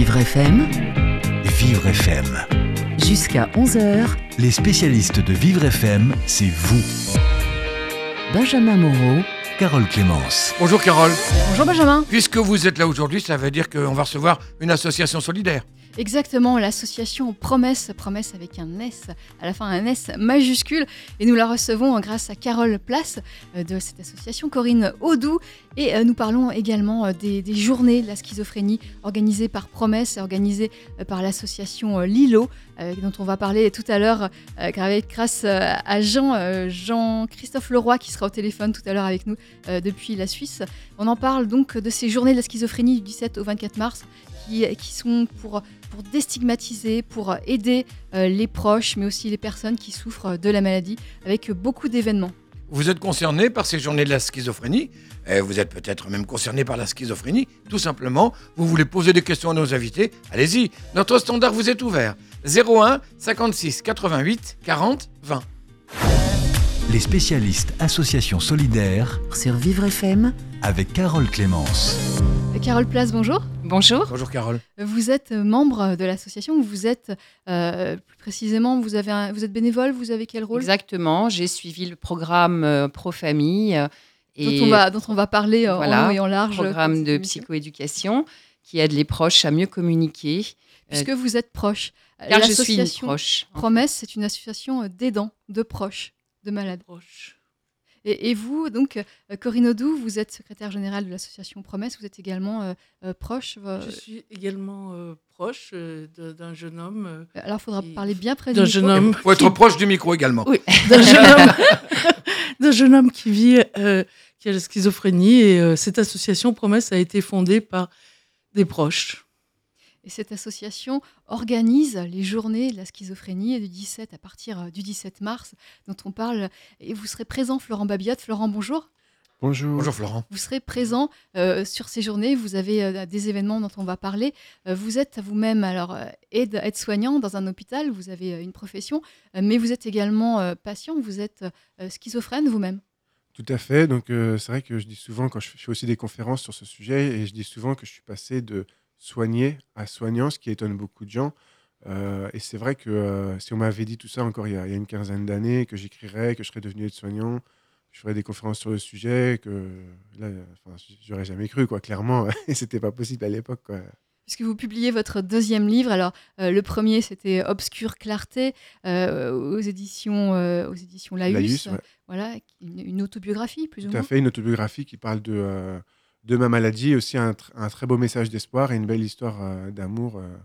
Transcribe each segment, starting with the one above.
Vivre FM, Vivre FM. jusqu'à 11h, Les spécialistes de Vivre FM, c'est vous. Benjamin Moreau, Carole Clémence. Bonjour Carole. Bonjour Benjamin. Puisque vous êtes là aujourd'hui, ça veut dire qu'on va recevoir une association solidaire. Exactement, l'association Promesse, Promesse avec un S, à la fin un S majuscule, et nous la recevons grâce à Carole Place euh, de cette association, Corinne Audou, et euh, nous parlons également euh, des, journées de la schizophrénie organisées par Promesse organisées par l'association Lilo, dont on va parler tout à l'heure grâce à Jean, Jean-Christophe Leroy qui sera au téléphone tout à l'heure avec nous depuis la Suisse. On en parle donc de ces journées de la schizophrénie du 17 au 24 mars qui sont pour, pour déstigmatiser, pour aider euh, les proches, mais aussi les personnes qui souffrent de la maladie, avec beaucoup d'événements. Vous êtes concerné par ces journées de la schizophrénie. Et vous êtes peut-être même concerné par la schizophrénie. Tout simplement, vous voulez poser des questions à nos invités. Allez-y, notre standard vous est ouvert. 01 56 88 40 20. Les spécialistes Association solidaire sur Vivre FM, avec Carole Clémence. Euh, Carole Place, bonjour. Bonjour. Bonjour Carole. Vous êtes membre de l'association, vous êtes euh, plus précisément, vous, avez un- vous êtes bénévole, vous avez quel rôle? Exactement. J'ai suivi le programme euh, Pro Famille euh, et dont on, va, dont on va parler en long et en large. programme de psychoéducation qui aide les proches à mieux communiquer. Puisque vous êtes proche. Car je suis une proche. Promesse, c'est une association d'aidants, de proches, de malades. Et, et vous, donc, euh, Corinne Audou, vous êtes secrétaire générale de l'association Promesse, vous êtes également euh, euh, proche. euh, Je suis également euh, proche euh, d'un jeune homme. euh, alors, il faudra parler bien près du d'un micro. jeune homme. Faut être proche du micro également. Oui, d'un jeune homme, d'un jeune homme qui vit, euh, qui a la schizophrénie. Et euh, cette association Promesse a été fondée par des proches. Et cette association organise les journées de la schizophrénie du 17 à partir euh, du 17 mars, dont on parle. Et vous serez présent, Florent Babiotte. Florent, bonjour. Bonjour. Bonjour Florent. Vous serez présent euh, sur ces journées. Vous avez euh, des événements dont on va parler. Euh, vous êtes vous-même alors aide, aide-soignant dans un hôpital. Vous avez euh, une profession, euh, mais vous êtes également euh, patient. Vous êtes euh, schizophrène vous-même. Tout à fait. Donc, euh, c'est vrai que je dis souvent, quand je fais, je fais aussi des conférences sur ce sujet, et je dis souvent que je suis passé de soigné à soignant, ce qui étonne beaucoup de gens. Euh, et c'est vrai que euh, si on m'avait dit tout ça encore il y a, il y a une quinzaine d'années, que j'écrirais, que je serais devenu aide-soignant, que je ferais des conférences sur le sujet, que là, enfin, j'aurais jamais cru, quoi, clairement. et c'était pas possible à l'époque, quoi. Puisque vous publiez votre deuxième livre? Alors, euh, le premier, c'était Obscure Clarté euh, aux, éditions, euh, aux éditions ouais. Voilà, une, une autobiographie, plus ou Tout à moins. fait, une autobiographie qui parle de, de ma maladie, aussi un, tr- un très beau message d'espoir et une belle histoire euh, d'amour. euh.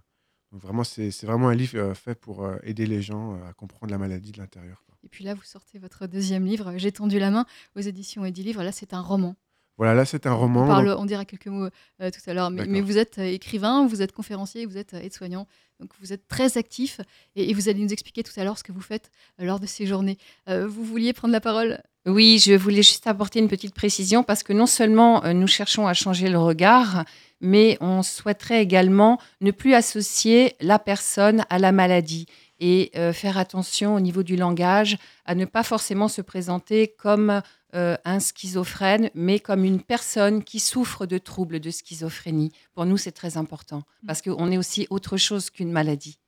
Vraiment, c'est vraiment un livre euh, fait pour aider les gens à comprendre la maladie de l'intérieur. Et puis là, vous sortez votre deuxième livre, J'ai tendu la main aux éditions Eddy Livre. Là, c'est un roman. Voilà, là c'est un roman. On, parle, donc- on dira quelques mots euh, tout à l'heure, mais, vous êtes euh, écrivain, vous êtes conférencier, vous êtes euh, aide-soignant, donc vous êtes très actif et, et vous allez nous expliquer tout à l'heure ce que vous faites lors de ces journées. Euh, vous vouliez prendre la parole? Oui, je voulais juste apporter une petite précision parce que non seulement nous cherchons à changer le regard, mais on souhaiterait également ne plus associer la personne à la maladie et euh, faire attention au niveau du langage à ne pas forcément se présenter comme euh, un schizophrène, mais comme une personne qui souffre de troubles de schizophrénie. Pour nous, c'est très important parce qu'on est aussi autre chose qu'une maladie.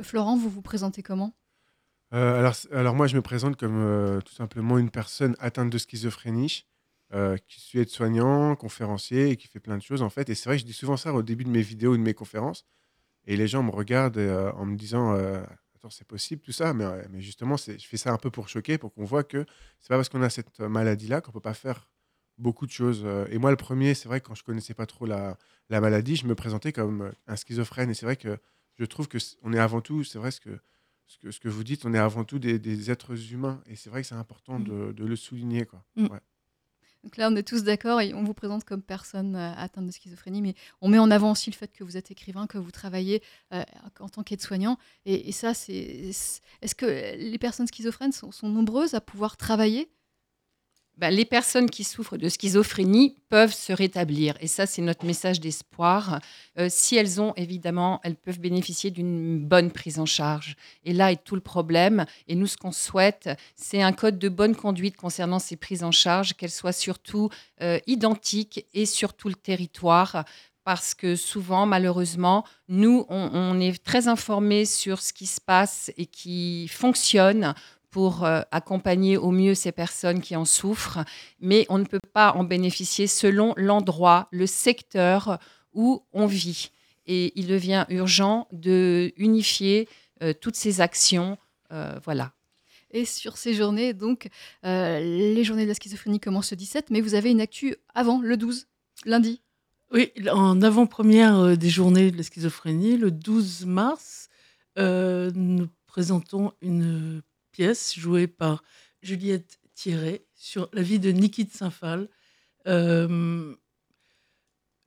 Florent, vous vous présentez comment? Euh, alors, alors moi, je me présente comme euh, tout simplement une personne atteinte de schizophrénie, euh, qui suis aide-soignant, conférencier et qui fait plein de choses en fait. Et c'est vrai que je dis souvent ça au début de mes vidéos ou de mes conférences. Et les gens me regardent euh, en me disant euh, Attends, c'est possible tout ça mais, mais justement, c'est- je fais ça un peu pour choquer, pour qu'on voit que c'est pas parce qu'on a cette euh, maladie-là qu'on peut pas faire beaucoup de choses. Euh, Et moi, le premier, c'est vrai que quand je connaissais pas trop la, la maladie, je me présentais comme euh, un schizophrène. Et c'est vrai que je trouve que c- on est avant tout, c'est vrai ce que, ce que, ce que vous dites, on est avant tout des, des êtres humains. Et c'est vrai que c'est important Mm. de, de le souligner. Quoi. Mm. Ouais. Donc là, on est tous d'accord et on vous présente comme personne euh, atteinte de schizophrénie, mais on met en avant aussi le fait que vous êtes écrivain, que vous travaillez euh, en tant qu'aide-soignant. Et, ça, c'est. Est-ce que les personnes schizophrènes sont nombreuses à pouvoir travailler? Ben, les personnes qui souffrent de schizophrénie peuvent se rétablir. Et ça, c'est notre message d'espoir. Euh, si elles ont, évidemment, elles peuvent bénéficier d'une bonne prise en charge. Et là est tout le problème. Et nous, ce qu'on souhaite, c'est un code de bonne conduite concernant ces prises en charge, qu'elles soient surtout euh, identiques et sur tout le territoire parce que souvent, malheureusement, nous, on, on est très informés sur ce qui se passe et qui fonctionne pour euh, accompagner au mieux ces personnes qui en souffrent, mais on ne peut pas en bénéficier selon l'endroit, le secteur où on vit. Et il devient urgent de unifier euh, toutes ces actions. euh, voilà. Et sur ces journées, donc, euh, les journées de la schizophrénie commencent le 17, mais vous avez une actu avant, le 12, lundi? Oui, en avant-première des journées de la schizophrénie, le 12 mars, euh, nous présentons une pièce jouée par Juliette Thierry sur la vie de Niki de Saint-Phal. Euh,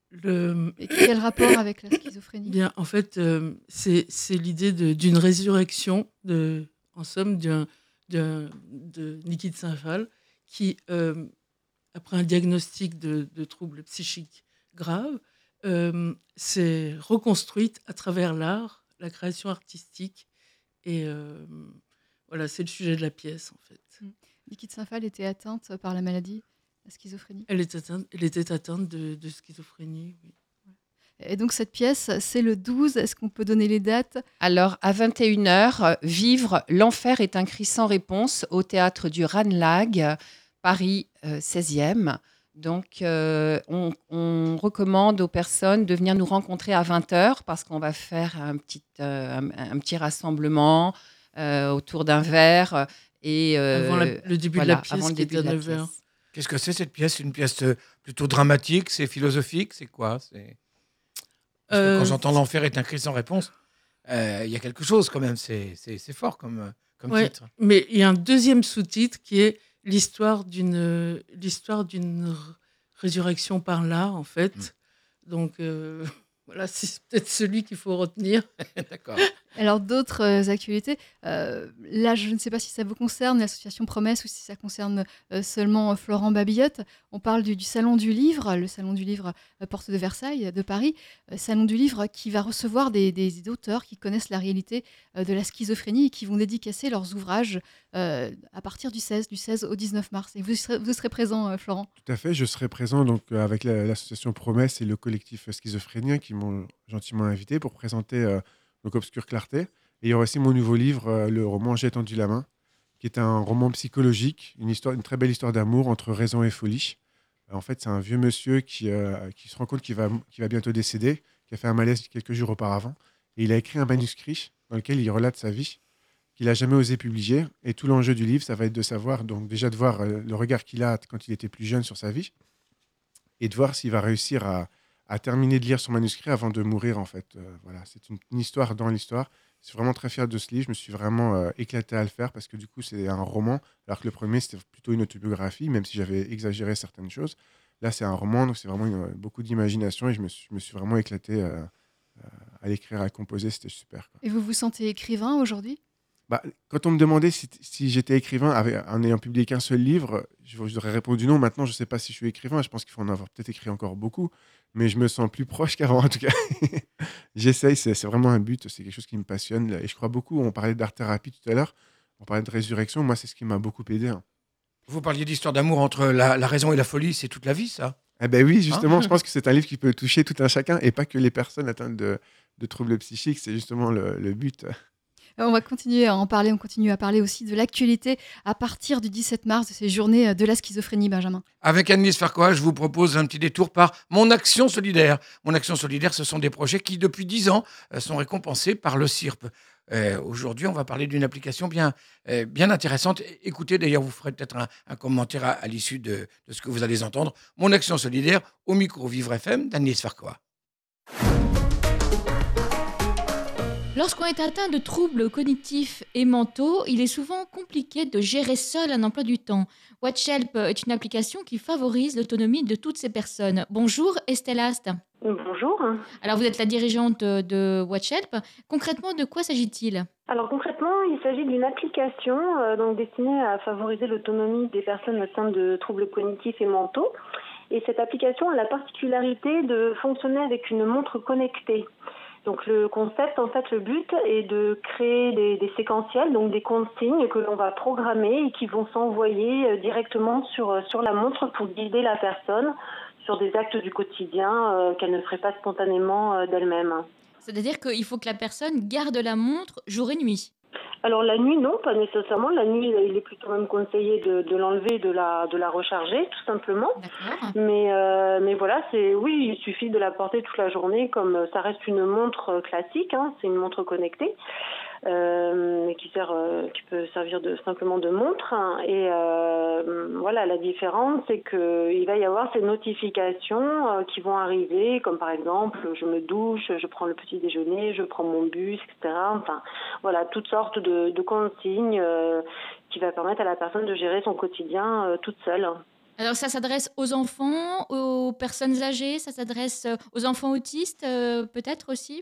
le, Et quel rapport avec la schizophrénie? Bien, en fait, euh, c'est l'idée d'une résurrection, de, en somme, de Niki de Saint-Phal, qui, euh, après un diagnostic de, de troubles psychiques graves, euh, s'est reconstruite à travers l'art, la création artistique. Et voilà, c'est le sujet de la pièce, en fait. Niki de Saint-Phal était atteinte par la maladie, la schizophrénie. Elle, est atteinte, elle était atteinte de, de schizophrénie. oui. Et donc cette pièce, c'est le 12. Est-ce qu'on peut donner les dates? Alors, à 21h, Vivre, l'enfer est un cri sans réponse au théâtre du Ranlag, Paris euh, 16e. Donc, euh, on, on recommande aux personnes de venir nous rencontrer à 20h parce qu'on va faire un petit, euh, un, un petit rassemblement euh, autour d'un verre. Et, euh, Avant la- le début de la pièce, avant le qui est début à de la 9 heures. pièce. Qu'est-ce que c'est cette pièce? Une pièce euh, plutôt dramatique C'est philosophique C'est quoi? C'est Parce que Euh, Quand j'entends l'enfer est un cri sans réponse, euh, il y a quelque chose quand même. C'est c'est- c'est fort comme, euh, comme Ouais. titre. Mais il y a un deuxième sous-titre qui est l'histoire d'une l'histoire d'une r- résurrection par l'art en fait. Mm. Donc euh, voilà, c'est peut-être celui qu'il faut retenir. D'accord. Alors d'autres euh, actualités. euh, là, je ne sais pas si ça vous concerne, l'association Promesse, ou si ça concerne euh, seulement Florent Babillotte. On parle du, Salon du Livre, le Salon du Livre Porte de Versailles, de Paris. Salon du Livre qui va recevoir des, auteurs qui connaissent la réalité de la schizophrénie et qui vont dédicacer leurs ouvrages à partir du 16, du 16 au 19 mars. Et vous serez, présent, Florent? Tout à fait, je serai présent donc avec la- l'association Promesse et le collectif Schizophrénien qui m'ont gentiment invité pour présenter donc Obscure Clarté. Et il y aura aussi mon nouveau livre, euh, le roman J'ai tendu la main, qui est un roman psychologique, une, histoire, une très belle histoire d'amour entre raison et folie. En fait, c'est un vieux monsieur qui, euh, qui se rend compte qu'il va, va bientôt décéder, qui a fait un malaise quelques jours auparavant. Et il a écrit un manuscrit dans lequel il relate sa vie qu'il a jamais osé publier. Et tout l'enjeu du livre, ça va être de savoir, donc déjà de voir euh, le regard qu'il a quand il était plus jeune sur sa vie, et de voir s'il va réussir à, à terminer de lire son manuscrit avant de mourir, en fait. Euh, voilà, c'est une, histoire dans l'histoire. Je suis vraiment très fier de ce livre. Je me suis vraiment euh, éclaté à le faire parce que du coup, c'est un roman, alors que le premier, c'était plutôt une autobiographie, même si j'avais exagéré certaines choses. Là, c'est un roman, donc c'est vraiment une- beaucoup d'imagination et je me suis, vraiment éclaté euh, euh, à l'écrire, à composer. C'était super. Et vous vous sentez écrivain aujourd'hui? Bah, quand on me demandait si, si j'étais écrivain avec- en ayant publié qu'un seul livre, je- j'aurais répondu non. Maintenant, je ne sais pas si je suis écrivain. Je pense qu'il faut en avoir peut-être écrit encore beaucoup. Mais je me sens plus proche qu'avant, en tout cas. J'essaye, c'est vraiment un but. C'est quelque chose qui me passionne. Et je crois beaucoup. On parlait d'art-thérapie tout à l'heure. On parlait de résurrection. Moi, c'est ce qui m'a beaucoup aidé. hein. Vous parliez d'histoire d'amour entre la, la raison et la folie, c'est toute la vie, ça Eh ben oui, justement, Ah. je pense que c'est un livre qui peut toucher tout un chacun et pas que les personnes atteintes de, de troubles psychiques. C'est justement le, le but. On va continuer à en parler, on continue à parler aussi de l'actualité à partir du 17 mars, de ces journées de la schizophrénie, Benjamin. Avec Annelise Farquhar, je vous propose un petit détour par Mon Action Solidaire. Mon Action Solidaire, ce sont des projets qui, depuis 10 ans, euh, sont récompensés par le CIRP. Euh, Aujourd'hui, on va parler d'une application bien, euh, bien intéressante. Écoutez, d'ailleurs, vous ferez peut-être un, commentaire à, l'issue de, ce que vous allez entendre. Mon Action Solidaire, au micro Vivre FM d'Annelise Farquhar. Lorsqu'on est atteint de troubles cognitifs et mentaux, il est souvent compliqué de gérer seul un emploi du temps. WatchHelp est une application qui favorise l'autonomie de toutes ces personnes. Bonjour Estelle Ast. Bonjour. Alors vous êtes la dirigeante de WatchHelp. Concrètement, de quoi s'agit-il? Alors concrètement, il s'agit d'une application euh, donc destinée à favoriser l'autonomie des personnes atteintes de troubles cognitifs et mentaux. Et cette application a la particularité de fonctionner avec une montre connectée. Donc le concept, en fait, le but est de créer des, séquentiels, donc des consignes que l'on va programmer et qui vont s'envoyer euh, directement sur, sur la montre pour guider la personne sur des actes du quotidien euh, qu'elle ne ferait pas spontanément euh, d'elle-même. C'est-à-dire qu'il faut que la personne garde la montre jour et nuit. Alors la nuit, non, pas nécessairement. La nuit, il est plutôt même conseillé de, de l'enlever, de la, de la recharger, tout simplement. Mais, euh, mais voilà, c'est oui, il suffit de la porter toute la journée, comme euh, ça reste une montre euh, classique, hein, c'est une montre connectée. Euh, qui sert, euh, qui peut servir de simplement de montre. hein. Et euh, voilà, la différence, c'est que il va y avoir ces notifications qui vont arriver, comme par exemple, je me douche, je prends le petit déjeuner, je prends mon bus, etc. Enfin, voilà, toutes sortes de, de consignes qui va permettre à la personne de gérer son quotidien toute seule. Alors ça s'adresse aux enfants, aux personnes âgées, ça s'adresse aux enfants autistes euh, peut-être aussi?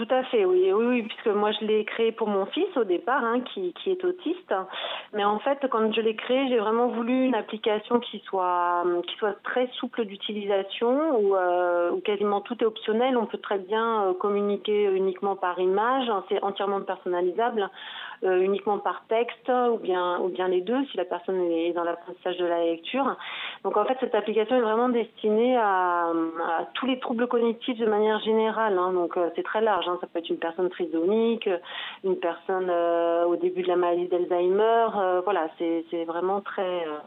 Tout à fait, oui, oui, oui, puisque moi je l'ai créé pour mon fils au départ, hein, qui, qui est autiste. Mais en fait, quand je l'ai créé, j'ai vraiment voulu une application qui soit, qui soit très souple d'utilisation, où, euh, quasiment tout est optionnel. On peut très bien euh, communiquer uniquement par image, hein, c'est entièrement personnalisable, euh, uniquement par texte, ou bien, ou bien les deux, si la personne est dans l'apprentissage de la lecture. Donc en fait, cette application est vraiment destinée à, tous les troubles cognitifs de manière générale. hein. donc c'est très large. Ça peut être une personne trisomique, une personne euh, au début de la maladie d'Alzheimer. euh, voilà, c'est vraiment très. euh,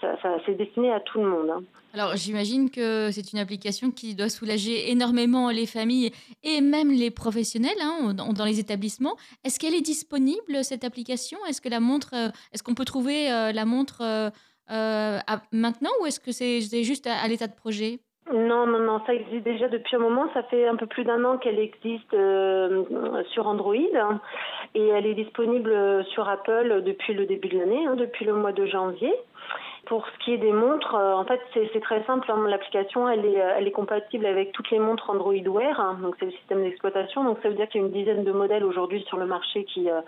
ça, c'est destiné à tout le monde. hein. Alors j'imagine que c'est une application qui doit soulager énormément les familles et même les professionnels hein, dans, les établissements. Est-ce qu'elle est disponible cette application? Est-ce que est-ce qu'on peut trouver la montre maintenant ou est-ce que c'est juste à l'état de projet? Non, non, non, ça existe déjà depuis un moment. Ça fait un peu plus d'un an qu'elle existe euh, sur Android et elle est disponible sur Apple depuis le début de l'année, hein, depuis le mois de janvier. Pour ce qui est des montres, euh, en fait, c'est très simple. hein. L'application, euh, elle est compatible avec toutes les montres Android Wear, hein, donc c'est le système d'exploitation. Donc ça veut dire qu'il y a une dizaine de modèles aujourd'hui sur le marché qui, euh,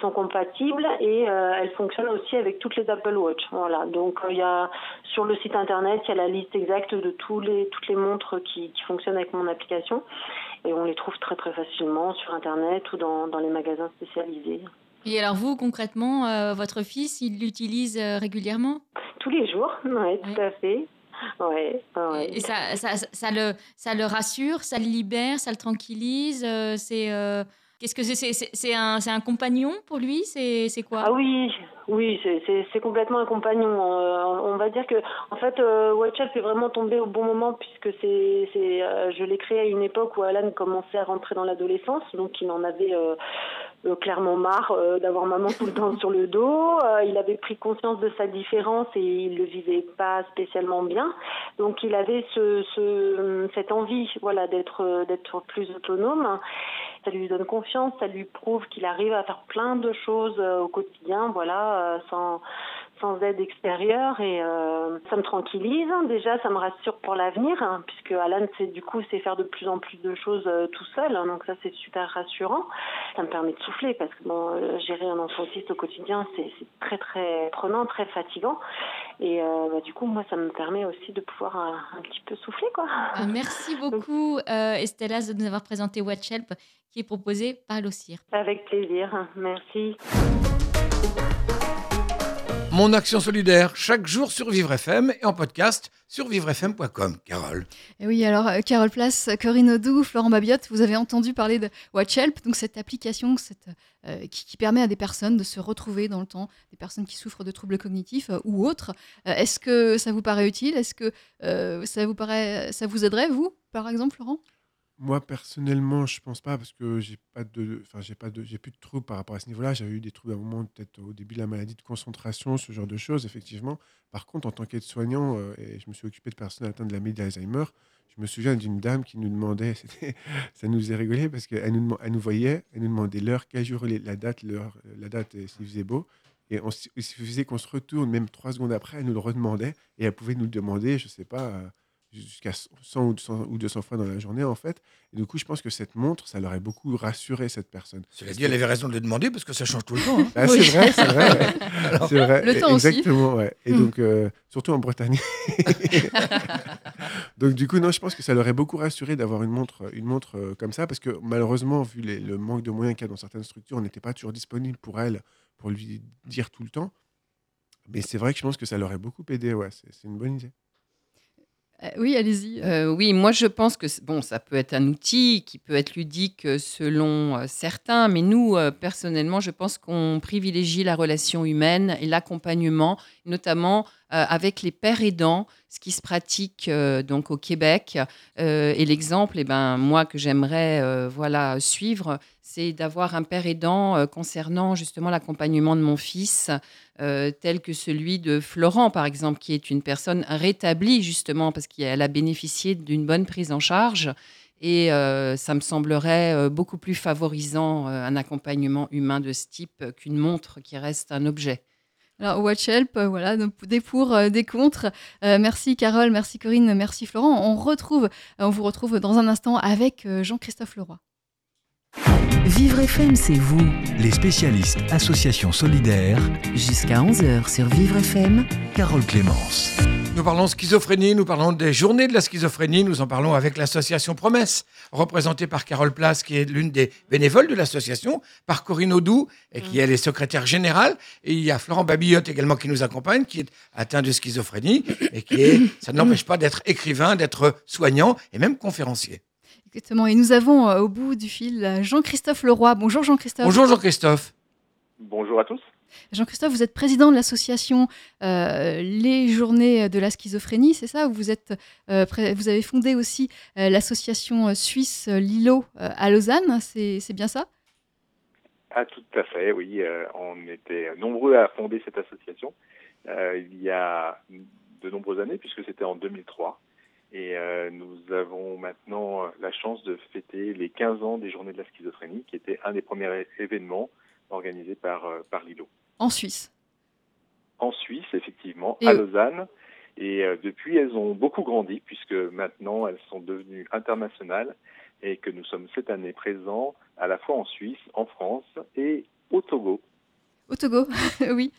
sont compatibles et elle fonctionne aussi avec toutes les Apple Watch. Voilà. Donc il y a sur le site internet, il y a la liste exacte de toutes les montres qui, fonctionnent avec mon application et on les trouve très très facilement sur internet ou dans les magasins spécialisés. Et alors vous, concrètement, euh, votre fils, il l'utilise euh, régulièrement? Tous les jours, ouais, tout à fait. Ouais. Et ça, ça, le, ça le rassure, ça le libère, ça le tranquillise. euh, c'est euh, qu'est-ce que c'est C'est- un, un compagnon pour lui? C'est quoi? Ah oui, oui, c'est- complètement un compagnon. On va dire que, en fait, euh, WhatsApp est vraiment tombé au bon moment puisque c'est, je l'ai créé à une époque où Alan commençait à rentrer dans l'adolescence, donc il en avait clairement marre euh, d'avoir maman tout le temps sur le dos. Euh, il avait pris conscience de sa différence et il le vivait pas spécialement bien. Donc il avait ce, ce, cette envie, voilà, d'être, euh, d'être plus autonome. Ça lui donne confiance, ça lui prouve qu'il arrive à faire plein de choses euh, au quotidien, voilà, euh, sans sans aide extérieure et euh, ça me tranquillise. Déjà, ça me rassure pour l'avenir hein, puisque Alan, c'est du coup, sait faire de plus en plus de choses euh, tout seul. hein, donc ça, c'est super rassurant. Ça me permet de souffler parce que bon, euh, gérer un enfant autiste au quotidien, c'est c'est très très prenant, très fatigant. Et bah, du coup, moi, ça me permet aussi de pouvoir un, un petit peu souffler, quoi. Ah, Merci beaucoup, Estella, de nous avoir présenté Watch Help, qui est proposé par l'OCIR. Avec plaisir. Merci. Mon action solidaire, chaque jour sur Vivre FM et en podcast sur vivrefm.com. Carole. Oui, alors euh, Carole Place, Corinne Audou, Florent Babiotte, vous avez entendu parler de Watch Help, donc cette application euh, qui, permet à des personnes de se retrouver dans le temps, des personnes qui souffrent de troubles cognitifs euh, ou autres. Est-ce que ça vous paraît utile? Est-ce que ça vous paraît, ça vous aiderait vous, par exemple, Florent? Moi, personnellement, je pense pas parce que j'ai pas de, enfin, j'ai pas j'ai plus de troubles par rapport à ce niveau-là. J'avais eu des troubles à un moment, peut-être au début de la maladie de concentration, ce genre de choses, effectivement. Par contre, en tant qu'aide-soignant, euh, et je me suis occupé de personnes atteintes de la maladie d'Alzheimer, je me souviens d'une dame qui nous demandait, ça nous faisait rigoler parce qu'elle nous, elle nous voyait, elle nous demandait l'heure, quel jour, la date, euh, la date, et s'il faisait beau. Et on, il qu'on se retourne, même trois secondes après, elle nous le redemandait. Et elle pouvait nous demander, je sais pas, euh, jusqu'à 100 ou 200, ou 200 fois dans la journée, en fait. Et du coup, je pense que cette montre, ça l'aurait beaucoup rassuré, cette personne. Cela dit, elle avait raison de le demander parce que ça change tout le temps. hein. Ah, Oui. C'est vrai, c'est vrai. ouais. Alors, vrai. Le temps aussi. Exactement, ouais. Et Mm. donc, euh, surtout en Bretagne. donc, du coup, non, je pense que ça l'aurait beaucoup rassuré d'avoir une montre, une montre euh, comme ça, parce que malheureusement, vu les- le manque de moyens qu'il y a dans certaines structures, on n'était pas toujours disponible pour elle, pour lui dire tout le temps. Mais c'est vrai que je pense que ça l'aurait beaucoup aidé, ouais. C'est une bonne idée. Euh, oui, allez-y. Euh, oui, moi je pense que bon, ça peut être un outil qui peut être ludique euh, selon certains, mais nous, personnellement, je pense qu'on privilégie la relation humaine et l'accompagnement, notamment avec les pères aidants, ce qui se pratique donc au Québec. et l'exemple, eh ben, moi que j'aimerais voilà suivre, c'est d'avoir un père aidant concernant justement l'accompagnement de mon fils euh, tel que celui de Florent, par exemple, qui est une personne rétablie justement parce qu'elle a bénéficié d'une bonne prise en charge. Et euh, ça me semblerait euh, beaucoup plus favorisant un accompagnement humain de ce type qu'une montre qui reste un objet. Alors, Watch Help, voilà, des pour, des contre. merci Carole, merci Corinne, merci Florent. On, retrouve, on vous retrouve dans un instant avec Jean-Christophe Leroy. Vivre FM, c'est vous. Les spécialistes Association Solidaire. Jusqu'à 11h sur Vivre FM. Carole Clémence. Nous parlons schizophrénie, nous parlons des journées de la schizophrénie, nous en parlons avec l'association Promesse, représentée par Carole Place, qui est l'une des bénévoles de l'association, par Corinne Audou, et qui est secrétaire générale. Et il y a Florent Babillotte également qui nous accompagne, qui est atteint de schizophrénie, et qui est, ça ne l'empêche pas d'être écrivain, d'être soignant et même conférencier. Exactement. Et nous avons euh, au bout du fil Jean-Christophe Leroy. Bonjour Jean-Christophe. Bonjour Jean-Christophe. Bonjour à tous. Jean-Christophe, vous êtes président de l'association euh, Les Journées de la Schizophrénie, c'est ça? Vous, euh, avez fondé aussi l'association suisse Lilo à Lausanne, c'est bien ça? Ah, tout à fait, oui. on était nombreux à fonder cette association il y a de nombreuses années, puisque c'était en 2003. Et euh, nous avons maintenant euh, la chance de fêter les 15 ans des Journées de la schizophrénie, qui était un des premiers événements organisés euh, par Lilo. En Suisse En Suisse, effectivement, à Lausanne. Et depuis, elles ont beaucoup grandi, puisque maintenant, elles sont devenues internationales et que nous sommes cette année présents à la fois en Suisse, en France et au Togo. Au Togo, oui.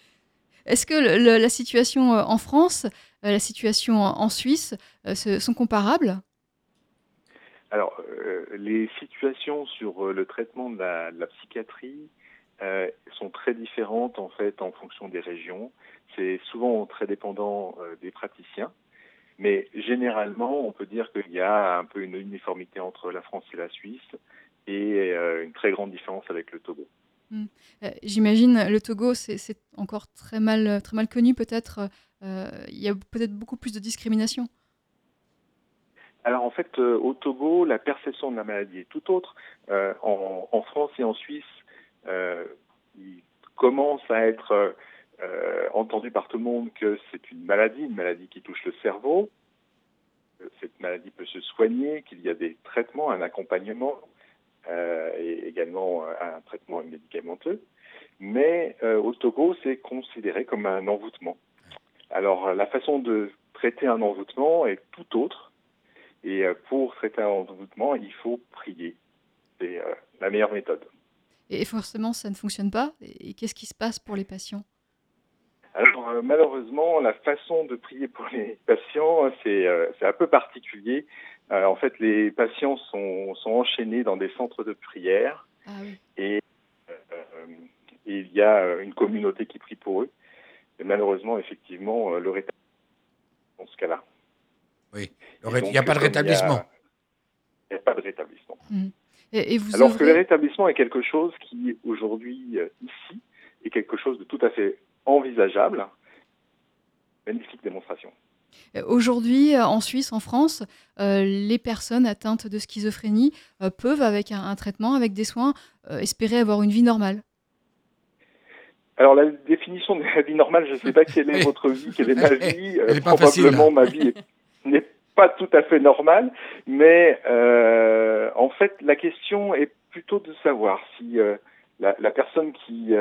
Est-ce que la situation euh, en France, euh, la situation en Suisse euh, sont comparables? Alors, les situations sur le traitement de la, psychiatrie sont très différentes en fait en fonction des régions. C'est souvent très dépendant des praticiens. Mais généralement, on peut dire qu'il y a un peu une uniformité entre la France et la Suisse et une très grande différence avec le Togo. Euh, j'imagine le Togo, c'est encore très mal, très mal connu peut-être. Euh, il y a peut-être beaucoup plus de discrimination. Alors en fait, euh, au Togo, la perception de la maladie est tout autre. En, France et en Suisse, il commence à être entendu par tout le monde que c'est une maladie, une maladie qui touche le cerveau. Cette maladie peut se soigner, qu'il y a des traitements, un accompagnement. Euh, et également euh, un traitement médicamenteux. Mais euh, au Togo, c'est considéré comme un envoûtement. Alors la façon de traiter un envoûtement est tout autre. Et pour traiter un envoûtement, il faut prier. C'est la meilleure méthode. Et forcément, ça ne fonctionne pas. Et qu'est-ce qui se passe pour les patients? Alors malheureusement, la façon de prier pour les patients, c'est un peu particulier. Euh, en fait, les patients sont, sont, enchaînés dans des centres de prière ah et, euh, et, il y a une communauté qui prie pour eux. Et malheureusement, effectivement, euh, le rétablissement dans ce cas-là. Oui, il n'y a pas de rétablissement. Il n'y a, pas de rétablissement. Mmh. Et, vous Alors que le rétablissement est quelque chose qui, aujourd'hui, ici, est quelque chose de tout à fait envisageable. Magnifique démonstration. Euh, aujourd'hui, euh, en Suisse, en France, euh, les personnes atteintes de schizophrénie peuvent, avec un, traitement, avec des soins, espérer avoir une vie normale. Alors la définition de la vie normale, je ne sais pas quelle est votre vie, quelle est ma vie. probablement ma vie n'est pas tout à fait normale, mais en fait la question est plutôt de savoir si la, la, personne qui,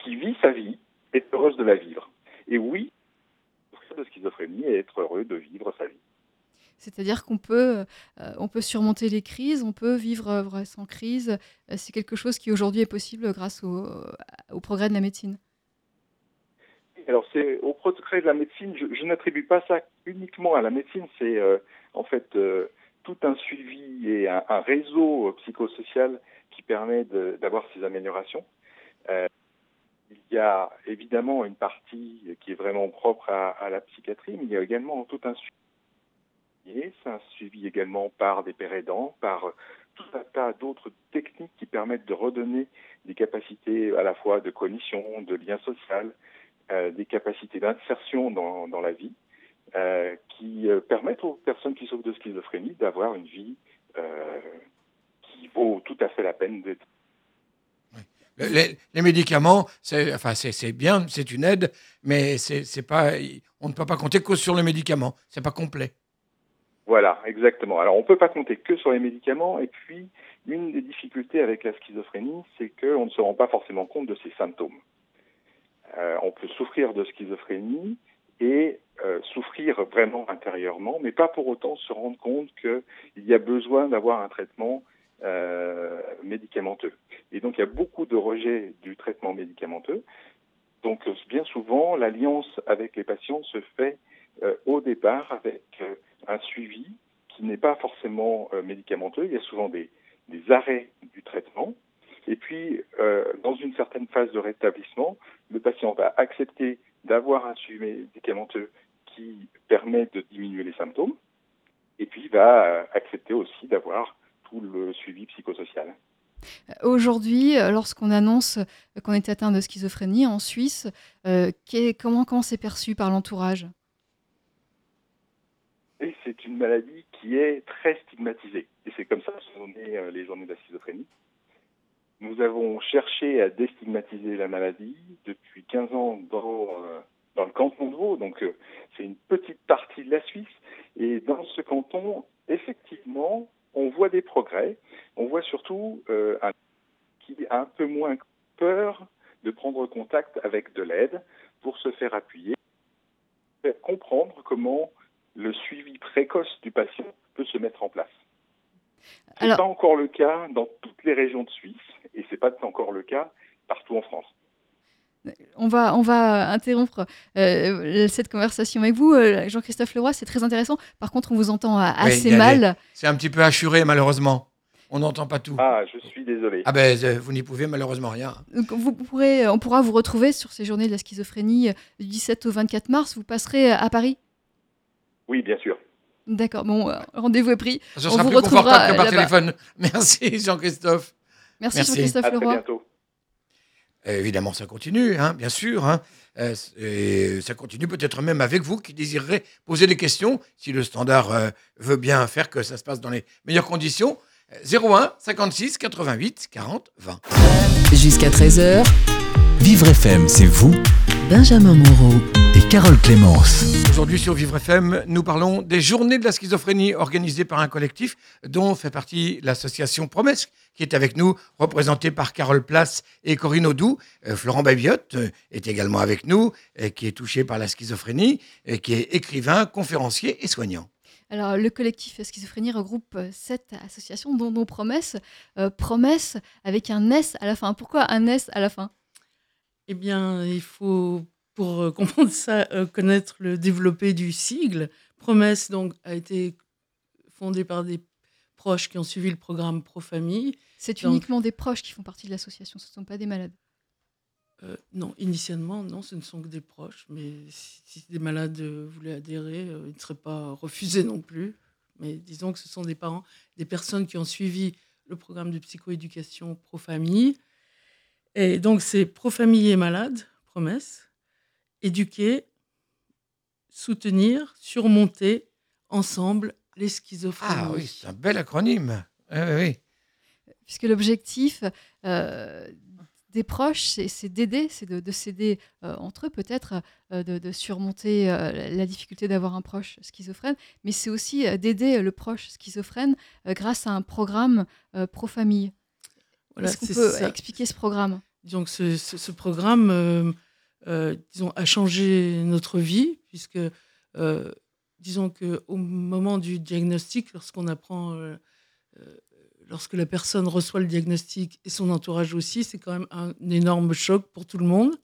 qui vit sa vie est heureuse de la vivre. Et oui, de schizophrénie et être heureux de vivre sa vie. C'est-à-dire qu'on peut, euh, on peut surmonter les crises, on peut vivre sans crise. Euh, c'est quelque chose qui aujourd'hui est possible grâce au, au, progrès de la médecine. Alors c'est au progrès de la médecine. Je, n'attribue pas ça uniquement à la médecine. C'est euh, en fait tout un suivi et un, réseau psychosocial qui permet d'avoir ces améliorations. Il y a évidemment une partie qui est vraiment propre à, la psychiatrie, mais il y a également tout un suivi. C'est un suivi également par des pères aidants, par tout un tas d'autres techniques qui permettent de redonner des capacités à la fois de cognition, de lien social, euh, des capacités d'insertion dans, dans, la vie, euh, qui euh, permettent aux personnes qui souffrent de schizophrénie d'avoir une vie euh, qui vaut tout à fait la peine d'être les, les, médicaments, c'est enfin, c'est bien, c'est une aide, mais c'est pas, on ne peut pas compter que sur le médicament. C'est pas complet. Voilà, exactement. Alors, on ne peut pas compter que sur les médicaments. Et puis, une des difficultés avec la schizophrénie, c'est qu'on ne se rend pas forcément compte de ses symptômes. Euh, on peut souffrir de schizophrénie et euh, souffrir vraiment intérieurement, mais pas pour autant se rendre compte qu'il y a besoin d'avoir un traitement euh, médicamenteux. Et donc il y a beaucoup de rejets du traitement médicamenteux. Donc bien souvent, l'alliance avec les patients se fait au départ avec un suivi qui n'est pas forcément médicamenteux. Il y a souvent des, arrêts du traitement. Et puis, euh, dans une certaine phase de rétablissement, le patient va accepter d'avoir un suivi médicamenteux qui permet de diminuer les symptômes. Et puis, va accepter aussi d'avoir tout le suivi psychosocial. Aujourd'hui, lorsqu'on annonce qu'on est atteint de schizophrénie en Suisse, euh, comment, comment c'est perçu par l'entourage? C'est une maladie qui est très stigmatisée. Et c'est comme ça que sont nées les journées de la schizophrénie. Nous avons cherché à déstigmatiser la maladie depuis 15 ans dans, euh, dans le canton de Vaud. Donc, euh, c'est une petite partie de la Suisse. Et dans ce canton, effectivement, on voit des progrès. On voit surtout euh, un qui a un peu moins peur de prendre contact avec de l'aide pour se faire appuyer, comprendre comment le suivi précoce du patient peut se mettre en place. Ce n'est pas encore le cas dans toutes les régions de Suisse et ce n'est pas encore le cas partout en France. On va, on va interrompre euh, cette conversation avec vous, euh, Jean-Christophe Leroy, c'est très intéressant. Par contre, on vous entend assez oui, mal. Des... C'est un petit peu assuré, malheureusement. On n'entend pas tout. Ah, je suis désolé. Ah ben, vous n'y pouvez malheureusement rien. Donc, vous pourrez, on pourra vous retrouver sur ces journées de la schizophrénie du 17 au 24 mars. Vous passerez à Paris? Oui, bien sûr. D'accord, bon, rendez-vous est pris. Ce on sera vous plus retrouvera confortable que par là-bas. téléphone. Merci Jean-Christophe. Merci, Merci. Jean-Christophe À très Leroy. bientôt. Euh, Évidemment, ça continue, hein, bien sûr. hein. Euh, et ça continue peut-être même avec vous qui désirerez poser des questions, si le standard euh, veut bien faire que ça se passe dans les meilleures conditions. Euh, 01 56 88 40 20. Jusqu'à 13h, Vivre FM, c'est vous Benjamin Moreau. Carole Clémence. Aujourd'hui sur Vivre FM, nous parlons des journées de la schizophrénie organisées par un collectif dont fait partie l'association Promesse, qui est avec nous, représentée par Carole Place et Corinne Audou. Euh, Florent Babiotte euh, est également avec nous, euh, qui est touché par la schizophrénie, et qui est écrivain, conférencier et soignant. Alors, le collectif Schizophrénie regroupe euh, sept associations, dont, dont Promesse. Euh, Promesse avec un S à la fin. Pourquoi un S à la fin? Eh bien, il faut, pour euh, comprendre ça, euh, connaître le développé du sigle. Promesse donc, a été fondée par des proches qui ont suivi le programme Pro-Famille. C'est Donc- uniquement des proches qui font partie de l'association, ce ne sont pas des malades. Euh, non, initialement, non, ce ne sont que des proches, mais si, si des malades voulaient adhérer, euh, ils ne seraient pas refusés non plus. Mais disons que ce sont des parents, des personnes qui ont suivi le programme de psychoéducation pro-famille. Et donc, c'est pro-famille et malade, promesse, éduquer, soutenir, surmonter ensemble les schizophrénies. Ah oui, c'est un bel acronyme. Oui. Puisque l'objectif euh, des proches, c'est d'aider, c'est de, de s'aider euh, entre eux peut-être, euh, de, de surmonter euh, la difficulté d'avoir un proche schizophrène, mais c'est aussi euh, d'aider le proche schizophrène euh, grâce à un programme euh, pro-famille. Voilà, Est-ce qu'on peut ça. expliquer ce programme? Que ce, ce- ce programme disons, a changé notre vie, puisque, euh, disons qu'au moment du diagnostic, lorsqu'on apprend, euh, euh, lorsque la personne reçoit le diagnostic et son entourage aussi, c'est quand même un, énorme choc pour tout le monde,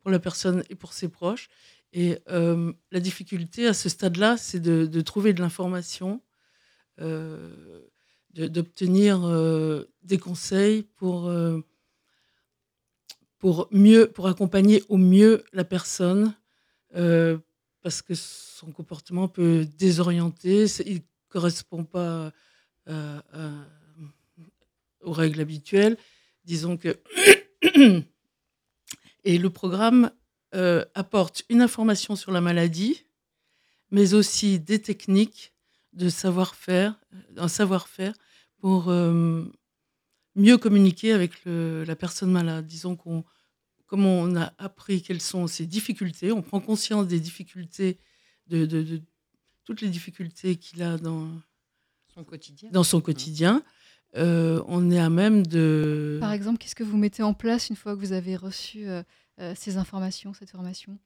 pour la personne et pour ses proches. Et euh, la difficulté à ce stade-là, c'est de, trouver de l'information, euh, d'obtenir euh, des conseils pour euh, pour mieux, pour accompagner au mieux la personne, euh, parce que son comportement peut désorienter, il ne correspond pas euh, à- aux règles habituelles. Disons que. Et le programme euh, apporte une information sur la maladie, mais aussi des techniques de savoir-faire, euh, un savoir-faire pour euh, mieux communiquer avec le- la personne malade. Disons qu'on, comme on a appris quelles sont ses difficultés, on prend conscience des difficultés, de, de- de toutes les difficultés qu'il a dans, Son quotidien. dans son quotidien. euh, on est à même de... Par exemple, qu'est-ce que vous mettez en place une fois que vous avez reçu euh, euh, ces informations, cette formation?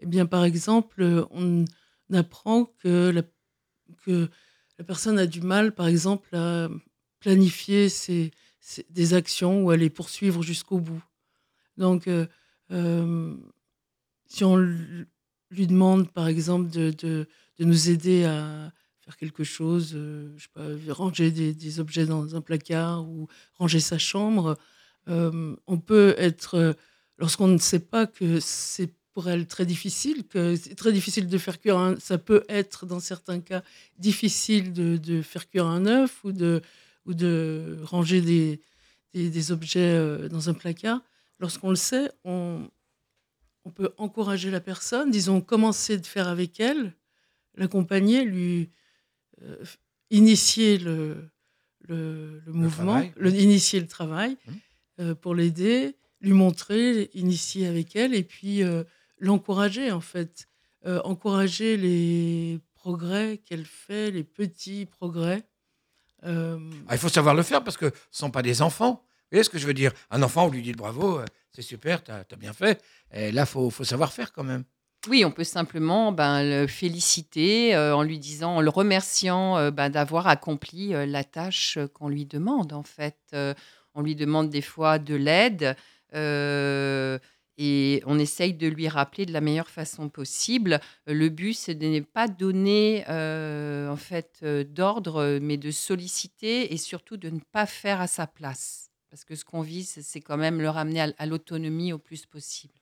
Eh bien, par exemple, on apprend que la, que la personne a du mal, par exemple, à planifier ses, ses- des actions ou à les poursuivre jusqu'au bout. Donc, euh, euh, si on lui demande, par exemple, de, de- nous aider à faire quelque chose, euh, je sais pas, ranger des, objets dans un placard ou ranger sa chambre, on peut être, lorsqu'on ne sait pas que c'est pour elle très difficile, que c'est très difficile de faire cuire un, ça peut être dans certains cas difficile de, de faire cuire un œuf ou de, ou de ranger des, des, des objets euh, dans un placard. Lorsqu'on le sait, on, on peut encourager la personne, disons, commencer de faire avec elle, l'accompagner, lui euh, initier le, le, le mouvement, le- initier le travail Mhm. euh, pour l'aider, lui montrer, initier avec elle et puis euh, l'encourager en fait, encourager les progrès qu'elle fait, les petits progrès. Euh, Ah, il faut savoir le faire parce que ce ne sont pas des enfants. Vous voyez ce que je veux dire? Un enfant, vous lui dites bravo, euh, c'est super, tu as, bien fait. Et là, il faut, faut savoir faire quand même. Oui, on peut simplement ben, le féliciter euh, en lui disant, en le remerciant euh, ben, d'avoir accompli euh, la tâche qu'on lui demande. En fait, Euh, on lui demande des fois de l'aide euh, et on essaye de lui rappeler de la meilleure façon possible. Euh, Le but, c'est de ne pas donner euh, en fait euh, d'ordre, mais de solliciter et surtout de ne pas faire à sa place. Parce que ce qu'on vise, c'est quand même le ramener à, à l'autonomie au plus possible.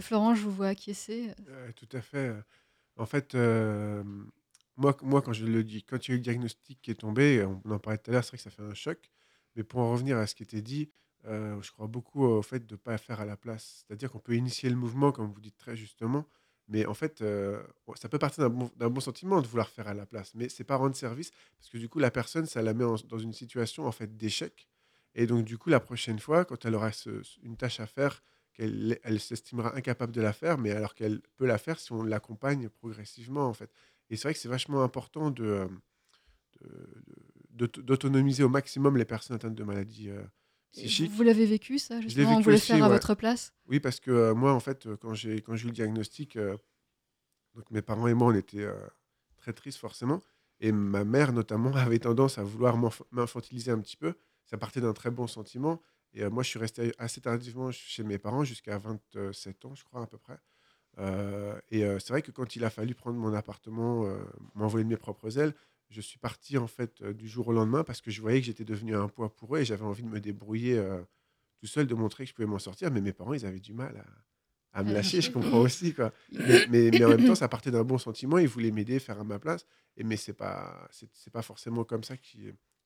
Florent, je vous vois acquiescer. Euh, tout à fait. En fait, euh, moi, moi, quand je le dis, quand il y a eu le diagnostic qui est tombé, on en parlait tout à l'heure, c'est vrai que ça fait un choc. Mais pour en revenir à ce qui était dit, euh, je crois beaucoup au fait de ne pas faire à la place. C'est-à-dire qu'on peut initier le mouvement, comme vous dites très justement, mais en fait, ça peut partir d'un bon, sentiment de vouloir faire à la place. Mais c'est pas rendre service, parce que du coup, la personne, ça la met dans une situation en fait d'échec. Et donc, du coup, la prochaine fois, quand elle aura une tâche à faire, elle s'estimera incapable de la faire, mais alors qu'elle peut la faire si on l'accompagne progressivement, en fait. Et c'est vrai que c'est vachement important de, d'autonomiser au maximum les personnes atteintes de maladies Vous, l'avez vécu, ça, justement vécu Vous voulez aussi, faire à ouais. votre place Oui, parce que euh, moi, en fait, euh, quand j'ai quand j'ai eu le diagnostic, euh, donc mes parents et moi, on était euh, très tristes forcément. Et ma mère, notamment, avait tendance à vouloir m'infantiliser un petit peu. Ça partait d'un très bon sentiment. Et moi, je suis resté assez tardivement chez mes parents, jusqu'à 27 ans, je crois, à peu près. Et c'est vrai que quand il a fallu prendre mon appartement, m'envoyer de mes propres ailes, je suis parti en fait euh, du jour au lendemain parce que je voyais que j'étais devenu un poids pour eux et j'avais envie de me débrouiller euh, tout seul, de montrer que je pouvais m'en sortir. Mais mes parents, ils avaient du mal à, à me lâcher, je comprends aussi. Quoi. Mais, mais, mais en même temps, ça partait d'un bon sentiment, ils voulaient m'aider, faire à ma place. Et, mais c'est pas, c'est, pas forcément comme ça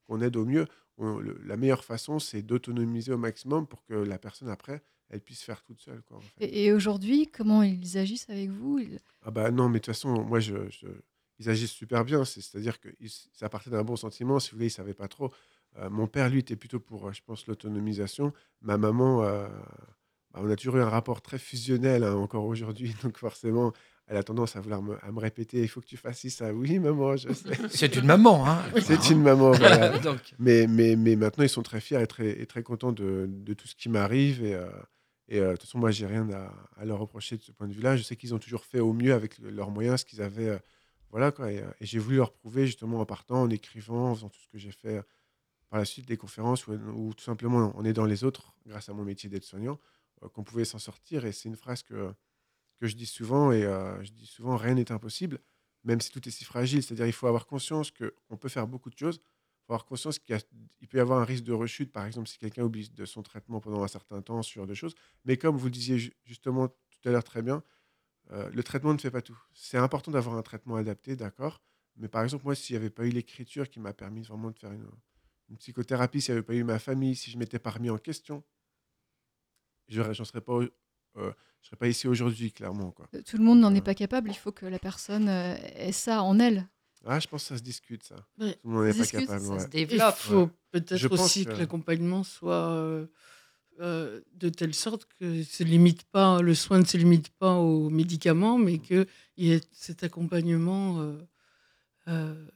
qu'on aide au mieux. On- le- la meilleure façon, c'est d'autonomiser au maximum pour que la personne, après, elle puisse faire toute seule. Quoi, en fait. Et, et aujourd'hui, comment ils agissent avec vous? Ils- Ah bah non, mais de toute façon, moi, je, je- ils agissent super bien. C'est- C'est-à-dire que ça partait d'un bon sentiment. Si vous voulez, ils ne savaient pas trop. Euh, mon père, lui, était plutôt pour, euh, je pense, l'autonomisation. Ma maman, euh, bah, on a toujours eu un rapport très fusionnel hein, encore aujourd'hui. Donc forcément, elle a tendance à vouloir me, à me répéter, il faut que tu fasses ça. Oui, maman, je sais. C'est une maman, hein C'est une maman, voilà. Donc, Mais, mais, mais maintenant, ils sont très fiers et très, et très contents de, de tout ce qui m'arrive. Et, euh, et de toute façon, moi, j'ai rien à, à leur reprocher de ce point de vue-là. Je sais qu'ils ont toujours fait au mieux avec le- leurs moyens, ce qu'ils avaient. Voilà, quoi. Et, euh, et j'ai voulu leur prouver, justement, en partant, en écrivant, en faisant tout ce que j'ai fait euh, par la suite, des conférences, ou, ou tout simplement en aidant les autres, grâce à mon métier d'aide-soignant, euh, qu'on pouvait s'en sortir. Et c'est une phrase que, que je dis souvent. Et je dis souvent, rien n'est impossible, même si tout est si fragile. C'est-à-dire, il faut avoir conscience qu'on peut faire beaucoup de choses faut avoir conscience qu'il il peut y avoir un risque de rechute, par exemple, si quelqu'un oublie de son traitement pendant un certain temps, genre de choses. Mais comme vous le disiez ju- justement tout à l'heure très bien, euh, le traitement ne fait pas tout. C'est important d'avoir un traitement adapté, d'accord. Mais par exemple, moi, s'il n'y avait pas eu l'écriture qui m'a permis vraiment de faire une, une psychothérapie, s'il n'y avait pas eu ma famille, si je m'étais pas remis en question, je n'en serais pas, euh, je serais pas ici aujourd'hui, clairement. Quoi. Tout le monde n'en est pas capable. Il faut que la personne euh, ait ça en elle. Ah, je pense que ça se discute, ça. Ouais. Tout le monde n'est pas capable. ça ouais. se Il développe. faut Ouais. peut-être aussi que, que- l'accompagnement soit euh, euh, de telle sorte que se limite pas, le soin ne se limite pas aux médicaments, mais qu'il y ait cet accompagnement. euh, euh,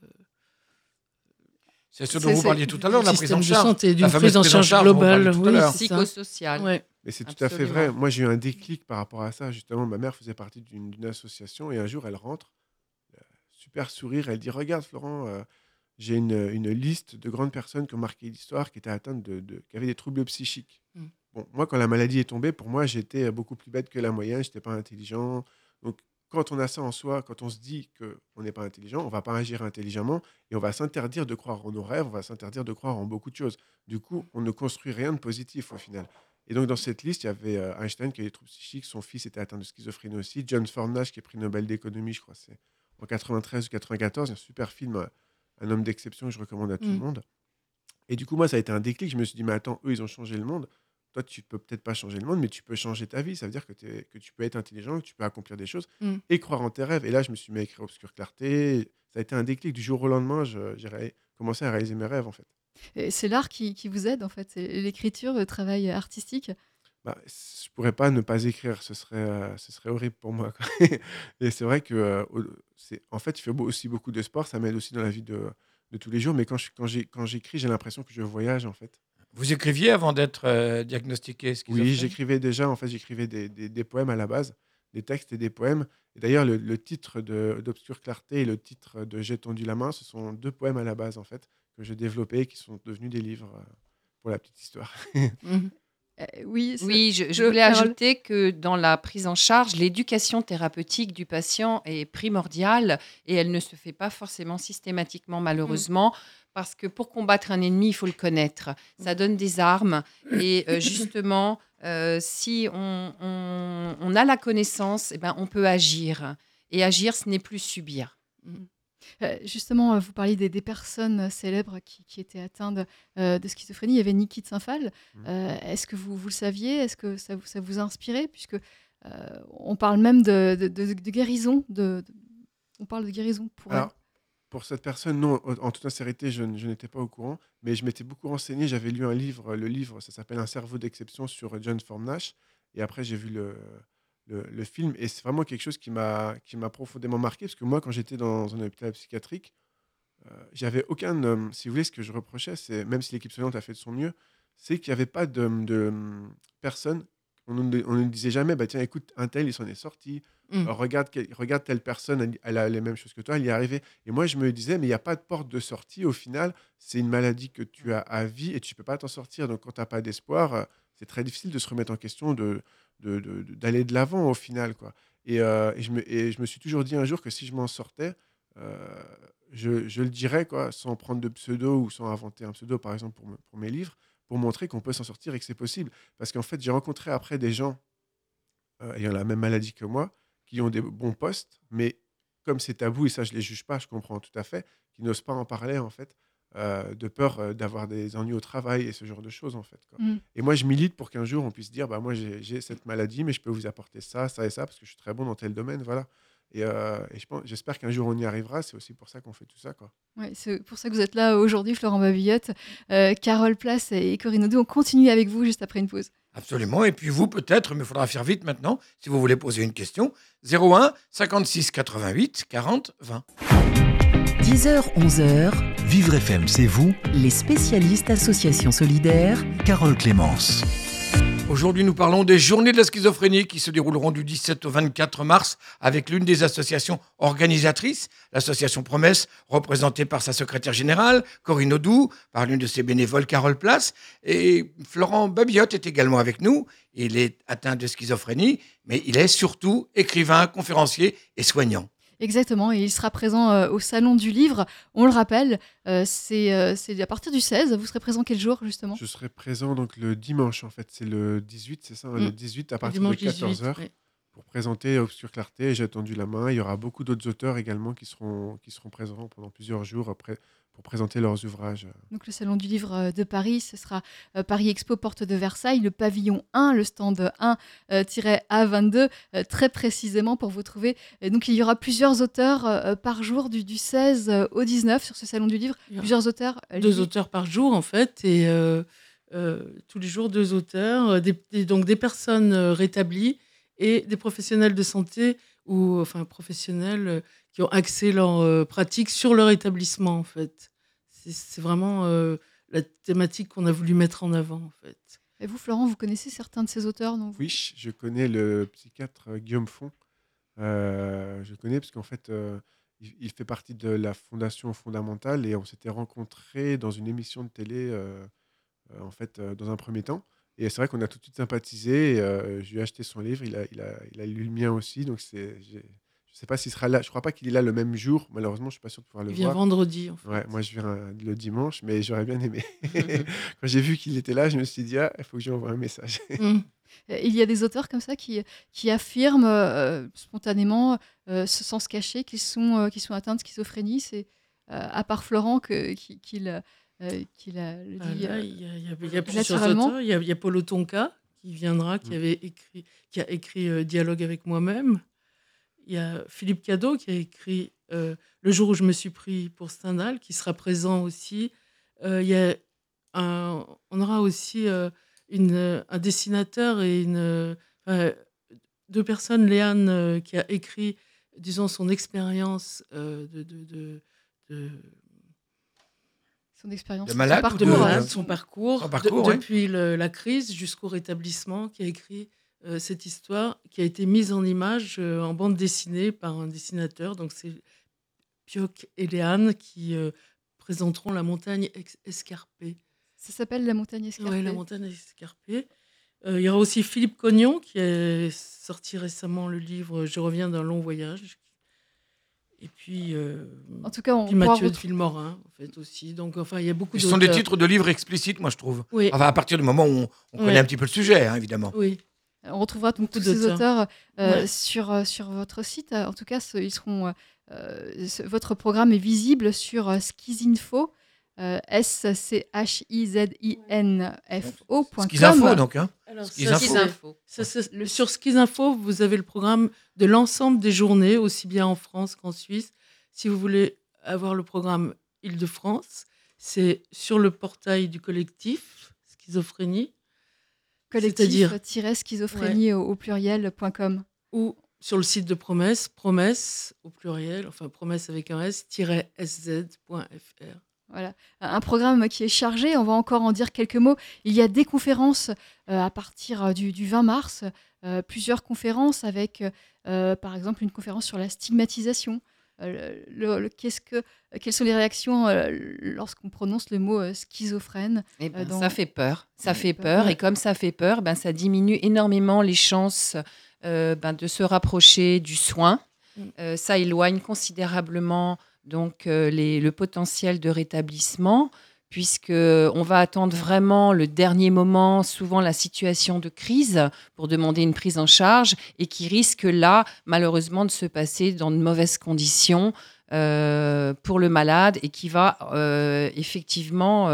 C'est ce dont vous parliez tout à l'heure, la prise en système de charge. santé, d'une La prise en charge globale. tout à Oui, l'heure. c'est ça. Psychosocial. Ouais. Mais c'est tout à fait vrai. Moi, j'ai eu un déclic par rapport à ça. Justement, ma mère faisait partie d'une association et un jour, elle rentre, euh, super sourire, elle dit Regarde, Florent, euh, j'ai une, une liste de grandes personnes qui ont marqué l'histoire, qui étaient atteintes de, de- qui avaient des troubles psychiques. Bon, moi, quand la maladie est tombée, pour moi, j'étais beaucoup plus bête que la moyenne, je n'étais pas intelligent. Donc, quand on a ça en soi, quand on se dit qu'on n'est pas intelligent, on va pas agir intelligemment et on va s'interdire de croire en nos rêves, on va s'interdire de croire en beaucoup de choses. Du coup, on ne construit rien de positif au final. Et donc, dans cette liste, il y avait euh, Einstein qui avait des troubles psychiques, son fils était atteint de schizophrénie aussi, John Fornash qui est prix Nobel d'économie, je crois, c'est en 93 ou 94, un super film, euh, Un homme d'exception que je recommande à tout le Mm. monde. Et du coup, moi, ça a été un déclic. Je me suis dit, mais attends, eux, ils ont changé le monde. Toi, tu peux peut-être pas changer le monde, mais tu peux changer ta vie. Ça veut dire que, tu peux être intelligent, que tu peux accomplir des choses Mm. et croire en tes rêves. Et là, je me suis mis à écrire Obscure Clarté. Ça a été un déclic. Du jour au lendemain, j'ai commencé à réaliser mes rêves, en fait. Et C'est l'art qui, qui vous aide, en fait. L'écriture, le travail artistique. bah, je pourrais pas ne pas écrire, ce serait, euh, ce serait horrible pour moi. quoi. et c'est vrai que, euh, c'est, en fait, je fais aussi beaucoup de sport, ça m'aide aussi dans la vie de, de tous les jours. Mais quand, je, quand, j'ai, quand j'écris, j'ai l'impression que je voyage, en fait. Vous écriviez avant d'être euh, diagnostiqué Oui, j'écrivais déjà, en fait, j'écrivais des, des- des poèmes à la base, des textes et des poèmes. Et d'ailleurs, le, le titre de, d'Obscure Clarté et le titre de J'ai tendu la main, ce sont deux poèmes à la base, en fait, que j'ai développés et qui sont devenus des livres euh, pour la petite histoire. Mhm. Euh, oui, Oui, je, voulais Carole. ajouter que dans la prise en charge, l'éducation thérapeutique du patient est primordiale et elle ne se fait pas forcément systématiquement, malheureusement, parce que pour combattre un ennemi, il faut le connaître. Ça donne des armes et euh, justement, euh, si on, on- on a la connaissance, eh ben, on peut agir. Et agir, ce n'est plus subir. Euh, justement, vous parliez des, des personnes célèbres qui, qui étaient atteintes de schizophrénie. Il y avait Niki de Saint-Phal. Euh, Est-ce que vous, vous le saviez? Est-ce que ça, vous- ça vous a inspiré? Puisque euh, on parle même de, de- de- de guérison. De, de- on parle de guérison pour elle. Pour cette personne, non, en toute sincérité, je, n'étais pas au courant, mais je m'étais beaucoup renseigné. J'avais lu un livre, le livre, ça s'appelle Un cerveau d'exception sur John Formnash. Et après, j'ai vu le, le, film. Et c'est vraiment quelque chose qui m'a profondément marqué, parce que moi, quand j'étais dans un hôpital psychiatrique, euh, j'avais aucun. euh, si vous voulez, ce que je reprochais, c'est, même si l'équipe soignante a fait de son mieux, c'est qu'il n'y avait pas de, de personne. On ne on ne disait jamais, bah, tiens, écoute, un tel, il s'en est sorti. Mm. Euh, regarde, regarde telle personne, elle, elle a les mêmes choses que toi, elle y est arrivée. Et moi, je me disais, mais il n'y a pas de porte de sortie. Au final, c'est une maladie que tu as à vie et tu ne peux pas t'en sortir. Donc, quand tu n'as pas d'espoir, euh, c'est très difficile de se remettre en question, de, de- de- d'aller l'avant au final. Quoi. Et, euh, et je me, et je me suis toujours dit un jour que si je m'en sortais, euh, je, je le dirais quoi, sans prendre de pseudo ou sans inventer un pseudo, par exemple, pour, me- pour mes livres, pour montrer qu'on peut s'en sortir et que c'est possible. Parce qu'en fait, j'ai rencontré après des gens euh, ayant la même maladie que moi, qui ont des bons postes, mais comme c'est tabou, et ça je les juge pas, je comprends tout à fait, qui n'osent pas en parler en fait, euh, de peur euh, d'avoir des ennuis au travail et ce genre de choses en fait. quoi. Mm. Et moi je milite pour qu'un jour on puisse dire, bah moi j'ai j'ai cette maladie, mais je peux vous apporter ça, ça et ça, parce que je suis très bon dans tel domaine, voilà. Et, euh, et je pense- j'espère qu'un jour on y arrivera, c'est aussi pour ça qu'on fait tout ça. Quoi. Ouais, c'est pour ça que vous êtes là aujourd'hui, Florent Babillotte, euh, Carole Place et Corinne Audou. On continue avec vous juste après une pause. Absolument. Et puis vous, peut-être, mais il faudra faire vite maintenant, si vous voulez poser une question. 01 56 88 40 20. 10h, 11h, Vivre FM, c'est vous, les spécialistes Association Solidaire, Carole Clémence. Aujourd'hui, nous parlons des journées de la schizophrénie qui se dérouleront du 17 au 24 mars avec l'une des associations organisatrices, l'association Promesse, représentée par sa secrétaire générale, Corinne Audou, par l'une de ses bénévoles, Carole Place. Et Florent Babiotte est également avec nous. Il est atteint de schizophrénie, mais il est surtout écrivain, conférencier et soignant. Exactement, et il sera présent euh, au Salon du Livre. On le rappelle, euh, c'est euh, c'est à partir du 16. Vous serez présent quel jour, justement? Je serai présent donc le dimanche en fait, c'est le 18, c'est ça, hein, le Mm. 18 à Le partir de 14h. 18, ouais. Pour présenter Obscure Clarté. J'ai tendu la main. Il y aura beaucoup d'autres auteurs également qui seront, qui seront présents pendant plusieurs jours après, pour présenter leurs ouvrages. Donc le Salon du Livre euh, de Paris, ce sera euh, Paris Expo Porte de Versailles, le pavillon 1, le stand 1-A22, euh, très précisément pour vous trouver. Et donc il y aura plusieurs auteurs par jour du, du 16 au 19 sur ce Salon du Livre. Plusieurs auteurs. deux auteurs par jour en fait et euh, euh, tous les jours deux auteurs des, des- donc des personnes rétablies et des professionnels de santé ou enfin professionnels euh, qui ont axé leur euh, pratique sur leur établissement en fait c'est vraiment euh, la thématique qu'on a voulu mettre en avant en fait Et vous, Florent, vous connaissez certains de ces auteurs non Oui, je connais le psychiatre Guillaume Font. Euh, je connais parce qu'en fait, euh, il, il fait partie de la Fondation fondamentale et on s'était rencontrés dans une émission de télé, en fait, euh, dans un premier temps. Et c'est vrai qu'on a tout de suite sympathisé. et, euh, je lui ai acheté son livre, il a, il a, il a lu le mien aussi. Donc, c'est, je ne sais pas s'il sera là. Je crois pas qu'il est là le même jour. Malheureusement, je suis pas sûr de pouvoir le il vient voir. vendredi en fait Ouais, moi, je viens le dimanche, mais j'aurais bien aimé. Quand j'ai vu qu'il était là, je me suis dit, ah, il faut que je lui envoie un message. Mm. Euh, Il y a des auteurs comme ça qui, qui affirment euh, spontanément, euh, sans se cacher, qu'ils sont, euh, qu'ils sont atteints de schizophrénie. C'est à part Florent que- qui, qui le, euh, qui la- le Ah, dit. là, euh, il y a, il y a- il y a plusieurs auteurs. Il y a, il y a Paulo Tonka qui viendra, qui, Mm. avait écrit, qui a écrit euh, Dialogue avec moi-même. Il y a Philippe Cadeau qui a écrit euh, Le jour où je me suis pris pour Stendhal, qui sera présent aussi. Euh, il y a un- on aura aussi euh, une, un dessinateur et une, enfin, deux personnes, Léane euh, qui a écrit, disons, son expérience euh, de, de, de- de- son expérience, De son parcours, de hein. son parcours, Son de- parcours, oui. depuis le- la crise jusqu'au rétablissement, qui a écrit euh, cette histoire, qui a été mise en image euh, en bande dessinée par un dessinateur. Donc c'est Pioc et Léane qui euh, présenteront la montagne escarpée. Ça s'appelle La montagne escarpée. Ouais, la montagne escarpée. Euh, il y aura aussi Philippe Cognon qui a sorti récemment le livre Je reviens d'un long voyage. Et puis, euh, En tout cas, on puis Mathieu de retrouver- Villemorin, en fait, aussi. Donc, enfin, il y a beaucoup Ce sont des titres de livres explicites, moi, je trouve. Oui. Enfin, à partir du moment où on, on connaît un petit peu le sujet, hein, évidemment. Oui. On retrouvera donc Beaucoup tous ces d'auteurs. auteurs euh, Ouais. sur, euh, sur votre site. En tout cas, ce- ils seront, euh, ce- votre programme est visible sur euh, Skizinfo, euh, S-C-H-I-Z-I-N-F-O.com. Schizinfo, donc. Hein. Alors, Skizinfo. ça, ça, sur Skizinfo, vous avez le programme de l'ensemble des journées, aussi bien en France qu'en Suisse. Si vous voulez avoir le programme Île-de-France, c'est sur le portail du collectif Schizophrénie, c'est-à-dire collectif-schizophrénie au, au pluriel.com. ou sur le site de Promesse, Promesse au pluriel, enfin Promesse avec un S, sz.fr. Voilà, un programme qui est chargé. On va encore en dire quelques mots. Il y a des conférences euh, à partir euh, du, du 20 mars, euh, plusieurs conférences avec, euh, par exemple, une conférence sur la stigmatisation. Le- le- qu'est-ce que, quelles sont les réactions lorsqu'on prononce le mot schizophrène Eh ben, dans- Ça fait peur. Ça Ça fait peur. peur. Et comme ça fait peur, ben, ça diminue énormément les chances ben, de se rapprocher du soin. Mm. Ça éloigne considérablement donc, euh, le potentiel de rétablissement, puisque on va attendre vraiment le dernier moment, souvent la situation de crise, pour demander une prise en charge, et qui risque là, malheureusement, de se passer dans de mauvaises conditions euh, pour le malade, et qui va euh, effectivement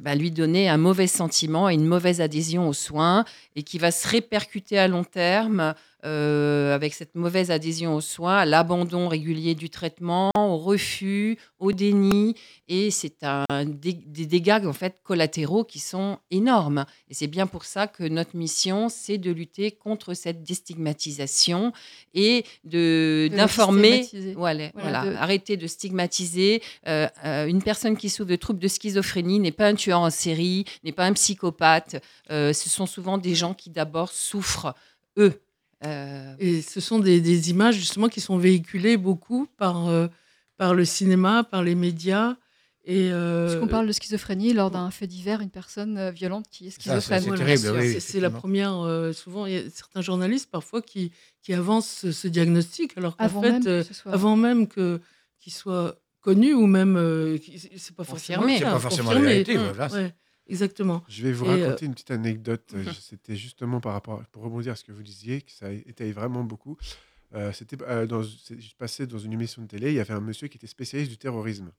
bah, lui donner un mauvais sentiment et une mauvaise adhésion aux soins et qui va se répercuter à long terme euh, avec cette mauvaise adhésion aux soins, à l'abandon régulier du traitement, au refus, au déni. Et c'est un, des, des dégâts en fait collatéraux qui sont énormes. Et c'est bien pour ça que notre mission, c'est de lutter contre cette déstigmatisation et de De d'informer. déstigmatiser. Voilà, Voilà, voilà, de- arrêter de stigmatiser. Euh, euh, une personne qui souffre de troubles de schizophrénie n'est pas un tueur en série, n'est pas un psychopathe. Ce sont souvent des gens qui d'abord souffrent, eux. Euh, Et ce sont des, des images justement qui sont véhiculées beaucoup par, euh, par le cinéma, par les médias. Et, euh, Puisqu'on parle de schizophrénie lors d'un fait divers, une personne euh, violente qui est schizophrène. c'est voilà, terrible, c'est- oui, la première. euh, souvent, il y a certains journalistes parfois qui, qui avancent ce, ce diagnostic, alors qu'en fait, même euh, soit- avant même qu'il soit connu ou même euh, c'est pas forcément Confirmé. pas forcément la confirmé. vérité, voilà. ouais. Exactement. Je vais vous Et, raconter une petite anecdote. Euh, je- C'était justement par rapport, pour rebondir à ce que vous disiez, que ça étaye vraiment beaucoup. Euh, C'était euh, dans, je passais dans une émission de télé. Il y avait un monsieur qui était spécialiste du terrorisme.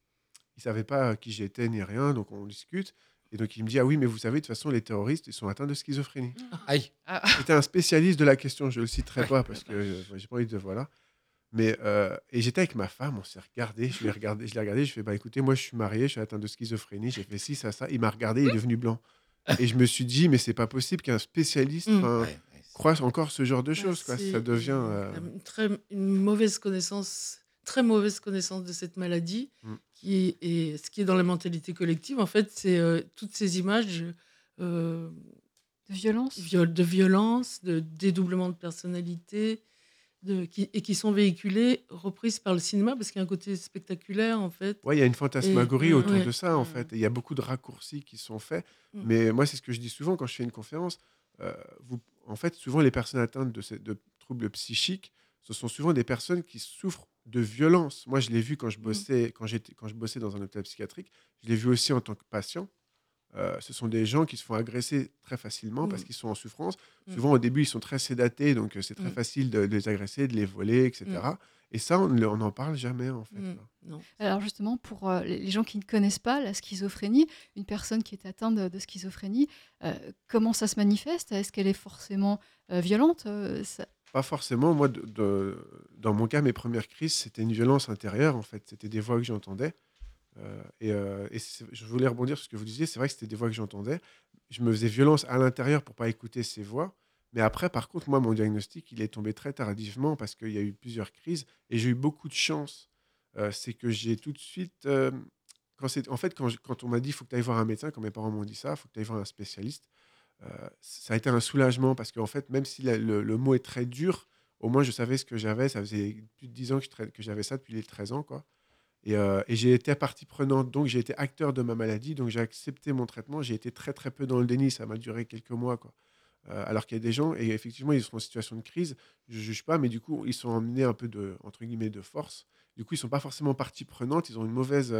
Il savait pas qui j'étais ni rien, donc on discute. Et donc il me dit ah oui, mais vous savez de toute façon les terroristes ils sont atteints de schizophrénie. Aïe. C'était un spécialiste de la question. Je le citerai pas parce que euh, j'ai pas envie de voilà. Mais euh, et j'étais avec ma femme, on s'est regardé, je l'ai regardé, je l'ai regardé, je fais bah écoutez, moi je suis marié, je suis atteint de schizophrénie, j'ai fait ci ça ça, il m'a regardé, il est devenu blanc. Et je me suis dit mais c'est pas possible qu'un spécialiste Mm. Ouais, ouais, croise encore ce genre de Bah, choses quoi, c'est ça devient euh, une, très, une mauvaise connaissance, très mauvaise connaissance de cette maladie, Mm. qui est, et ce qui est dans la mentalité collective, en fait, c'est euh, toutes ces images euh, De violence? viol- de violence, de dédoublement de personnalité, de, qui, et qui sont véhiculées, reprises par le cinéma, parce qu'il y a un côté spectaculaire, en fait. Ouais, il y a une fantasmagorie Et- autour ouais. de ça, en fait. Et Il y a beaucoup de raccourcis qui sont faits. Mm. Mais moi, c'est ce que je dis souvent quand je fais une conférence. Euh, vous, en fait, souvent, les personnes atteintes de, ces- de troubles psychiques, ce sont souvent des personnes qui souffrent de violence. Moi, je l'ai vu quand je Mm. bossais, quand j'étais, quand je bossais dans un hôpital psychiatrique. Je l'ai vu aussi en tant que patient. Euh, ce sont des gens qui se font agresser très facilement parce Mm. qu'ils sont en souffrance. Mm. Souvent, au début, ils sont très sédatés, donc euh, c'est très Mm. facile de, de les agresser, de les voler, etc. Et ça, on n'en parle jamais, en fait. Non. Alors justement, pour euh, les gens qui ne connaissent pas la schizophrénie, une personne qui est atteinte de, de schizophrénie, euh, comment ça se manifeste? Est-ce qu'elle est forcément euh, violente Euh, ça- Pas forcément. Moi, de- de- dans mon cas, mes premières crises, c'était une violence intérieure, en fait. C'était des voix que j'entendais. Euh, et euh, je voulais rebondir sur ce que vous disiez. C'est vrai que c'était des voix que j'entendais. Je me faisais violence à l'intérieur pour pas écouter ces voix. Mais après, par contre, moi, mon diagnostic, il est tombé très tardivement parce qu'il y a eu plusieurs crises et j'ai eu beaucoup de chance. Euh, c'est que j'ai tout de suite. quand en fait, quand, quand on m'a dit il faut que tu ailles voir un médecin, quand mes parents m'ont dit ça, il faut que tu ailles voir un spécialiste, ça a été un soulagement parce qu'en fait, même si le, le mot est très dur, au moins je savais ce que j'avais. Ça faisait plus de 10 ans que j'avais ça depuis les 13 ans. Quoi. Et, euh, et j'ai été partie prenante, donc j'ai été acteur de ma maladie, donc j'ai accepté mon traitement. J'ai été très très peu dans le déni, ça m'a duré quelques mois. Euh, alors qu'il y a des gens, et effectivement, ils sont en situation de crise, je ne juge pas, mais du coup, ils sont emmenés un peu de, entre guillemets, de force. Du coup, ils ne sont pas forcément partie prenante, ils ont une mauvaise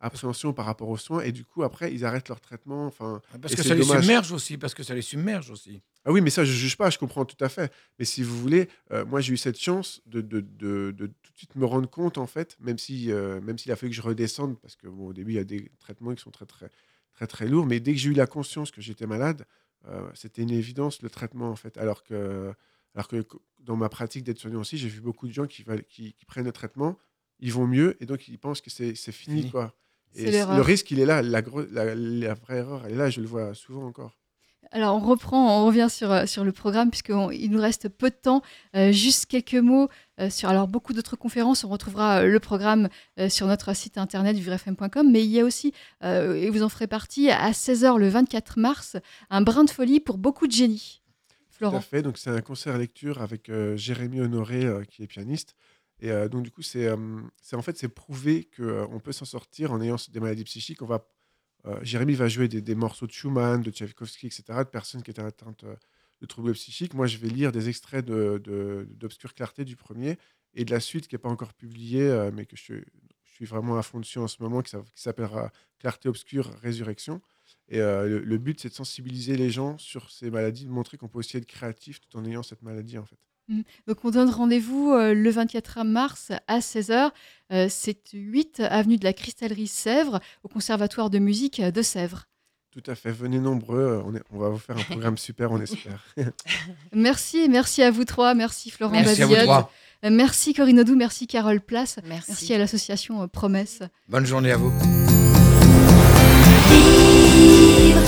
appréhension par rapport aux soins, et du coup, après, ils arrêtent leur traitement. Enfin, Parce et que ça les submerge aussi. Parce que ça les submerge aussi. Ah oui, mais ça, je juge pas, je comprends tout à fait. Mais si vous voulez, euh, moi, j'ai eu cette chance de, de, de, de tout de suite me rendre compte, en fait, même si, euh, même s'il a fallu que je redescende, parce que bon, au début, il y a des traitements qui sont très, très, très, très lourds. Mais dès que j'ai eu la conscience que j'étais malade, euh, c'était une évidence le traitement, en fait. Alors que, alors que dans ma pratique d'aide soignant aussi, j'ai vu beaucoup de gens qui, qui, qui prennent le traitement, ils vont mieux, et donc ils pensent que c'est c'est fini, Fini. quoi. Et le risque, il est là. La, gro- la, la vraie erreur, elle est là. Je le vois souvent encore. Alors on reprend, on revient sur, euh, sur le programme puisqu'il nous reste peu de temps. Euh, juste quelques mots euh, sur alors beaucoup d'autres conférences. On retrouvera le programme euh, sur notre site internet vivrefm.com, mais il y a aussi, et vous en ferez partie, à 16h le 24 mars, un brin de folie pour beaucoup de génies. Tout à Florent. fait. Donc, c'est un concert lecture avec Jérémy Honoré, qui est pianiste. Et euh, donc, du coup, c'est euh, en fait, c'est prouvé qu'on peut s'en sortir en ayant des maladies psychiques. On va, euh, Jérémy va jouer des, morceaux de Schumann, de Tchaïkovski, etc., de personnes qui étaient atteintes euh, de troubles psychiques. Moi, je vais lire des extraits d'Obscure Clarté du premier et de la suite qui n'est pas encore publiée, euh, mais que je, suis- vraiment à fond dessus en ce moment, qui s'a- qui s'appellera Clarté Obscure Résurrection. Et euh, le, le but, c'est de sensibiliser les gens sur ces maladies, de montrer qu'on peut aussi être créatif tout en ayant cette maladie, en fait. Mm. Donc on donne rendez-vous euh, le 24 mars à 16h. C'est 8 avenue de la Cristallerie Sèvres au Conservatoire de musique de Sèvres. Tout à fait, venez nombreux, euh, on, va vous faire un programme super, on espère. merci, merci à vous trois, merci Florent merci merci Corinne Odou, merci Carole Place, merci, à l'association euh, Promesse. Bonne journée à vous. Vivre,